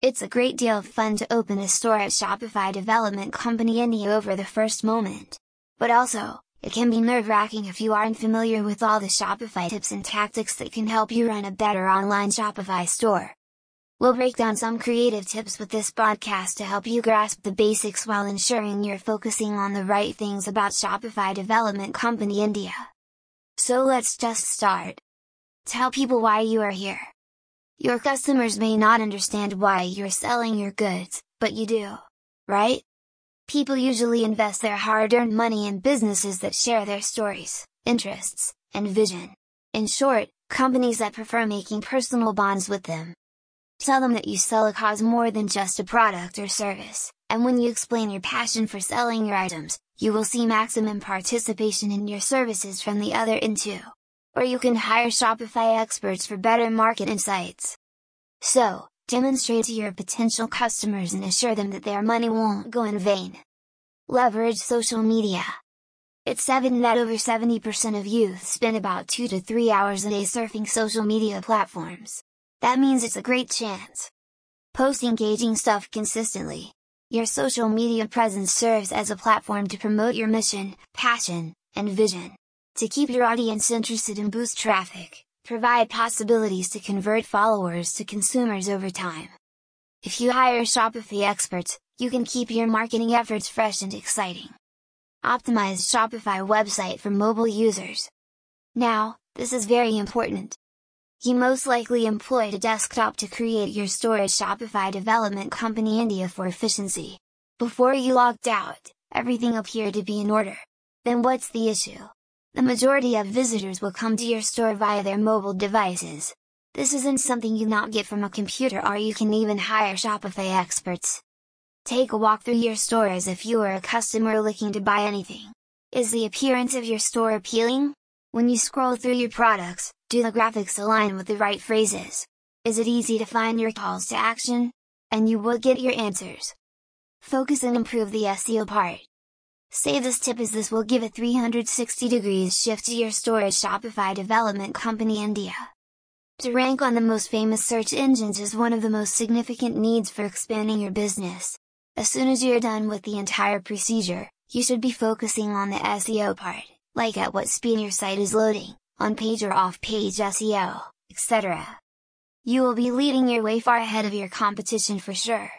It's a great deal of fun to open a store at Shopify Development Company India over the first moment. But also, it can be nerve-wracking if you aren't familiar with all the Shopify tips and tactics that can help you run a better online Shopify store. We'll break down some creative tips with this podcast to help you grasp the basics while ensuring you're focusing on the right things about Shopify Development Company India. So let's just start. Tell people why you are here. Your customers may not understand why you're selling your goods, but you do. Right? People usually invest their hard-earned money in businesses that share their stories, interests, and vision. In short, companies that prefer making personal bonds with them. Tell them that you sell a cause more than just a product or service, and when you explain your passion for selling your items, you will see maximum participation in your services from the other end too or you can hire Shopify experts for better market insights. So, demonstrate to your potential customers and assure them that their money won't go in vain. Leverage social media. It's evident that over 70% of youth spend about 2 to 3 hours a day surfing social media platforms. That means it's a great chance. Post engaging stuff consistently. Your social media presence serves as a platform to promote your mission, passion, and vision to keep your audience interested and boost traffic, provide possibilities to convert followers to consumers over time. If you hire Shopify experts, you can keep your marketing efforts fresh and exciting. Optimize Shopify website for mobile users. Now, this is very important. You most likely employed a desktop to create your store at Shopify Development Company India for efficiency. Before you logged out, everything appeared to be in order. Then what's the issue? The majority of visitors will come to your store via their mobile devices. This isn't something you not get from a computer or you can even hire Shopify experts. Take a walk through your store as if you were a customer looking to buy anything. Is the appearance of your store appealing? When you scroll through your products, do the graphics align with the right phrases? Is it easy to find your calls to action? And you will get your answers. Focus and improve the SEO part. Say this tip as this will give a 360 degrees shift to your store at Shopify Development Company India. To rank on the most famous search engines is one of the most significant needs for expanding your business. As soon as you're done with the entire procedure, you should be focusing on the SEO part, like at what speed your site is loading, on page or off page SEO, etc. You will be leading your way far ahead of your competition for sure.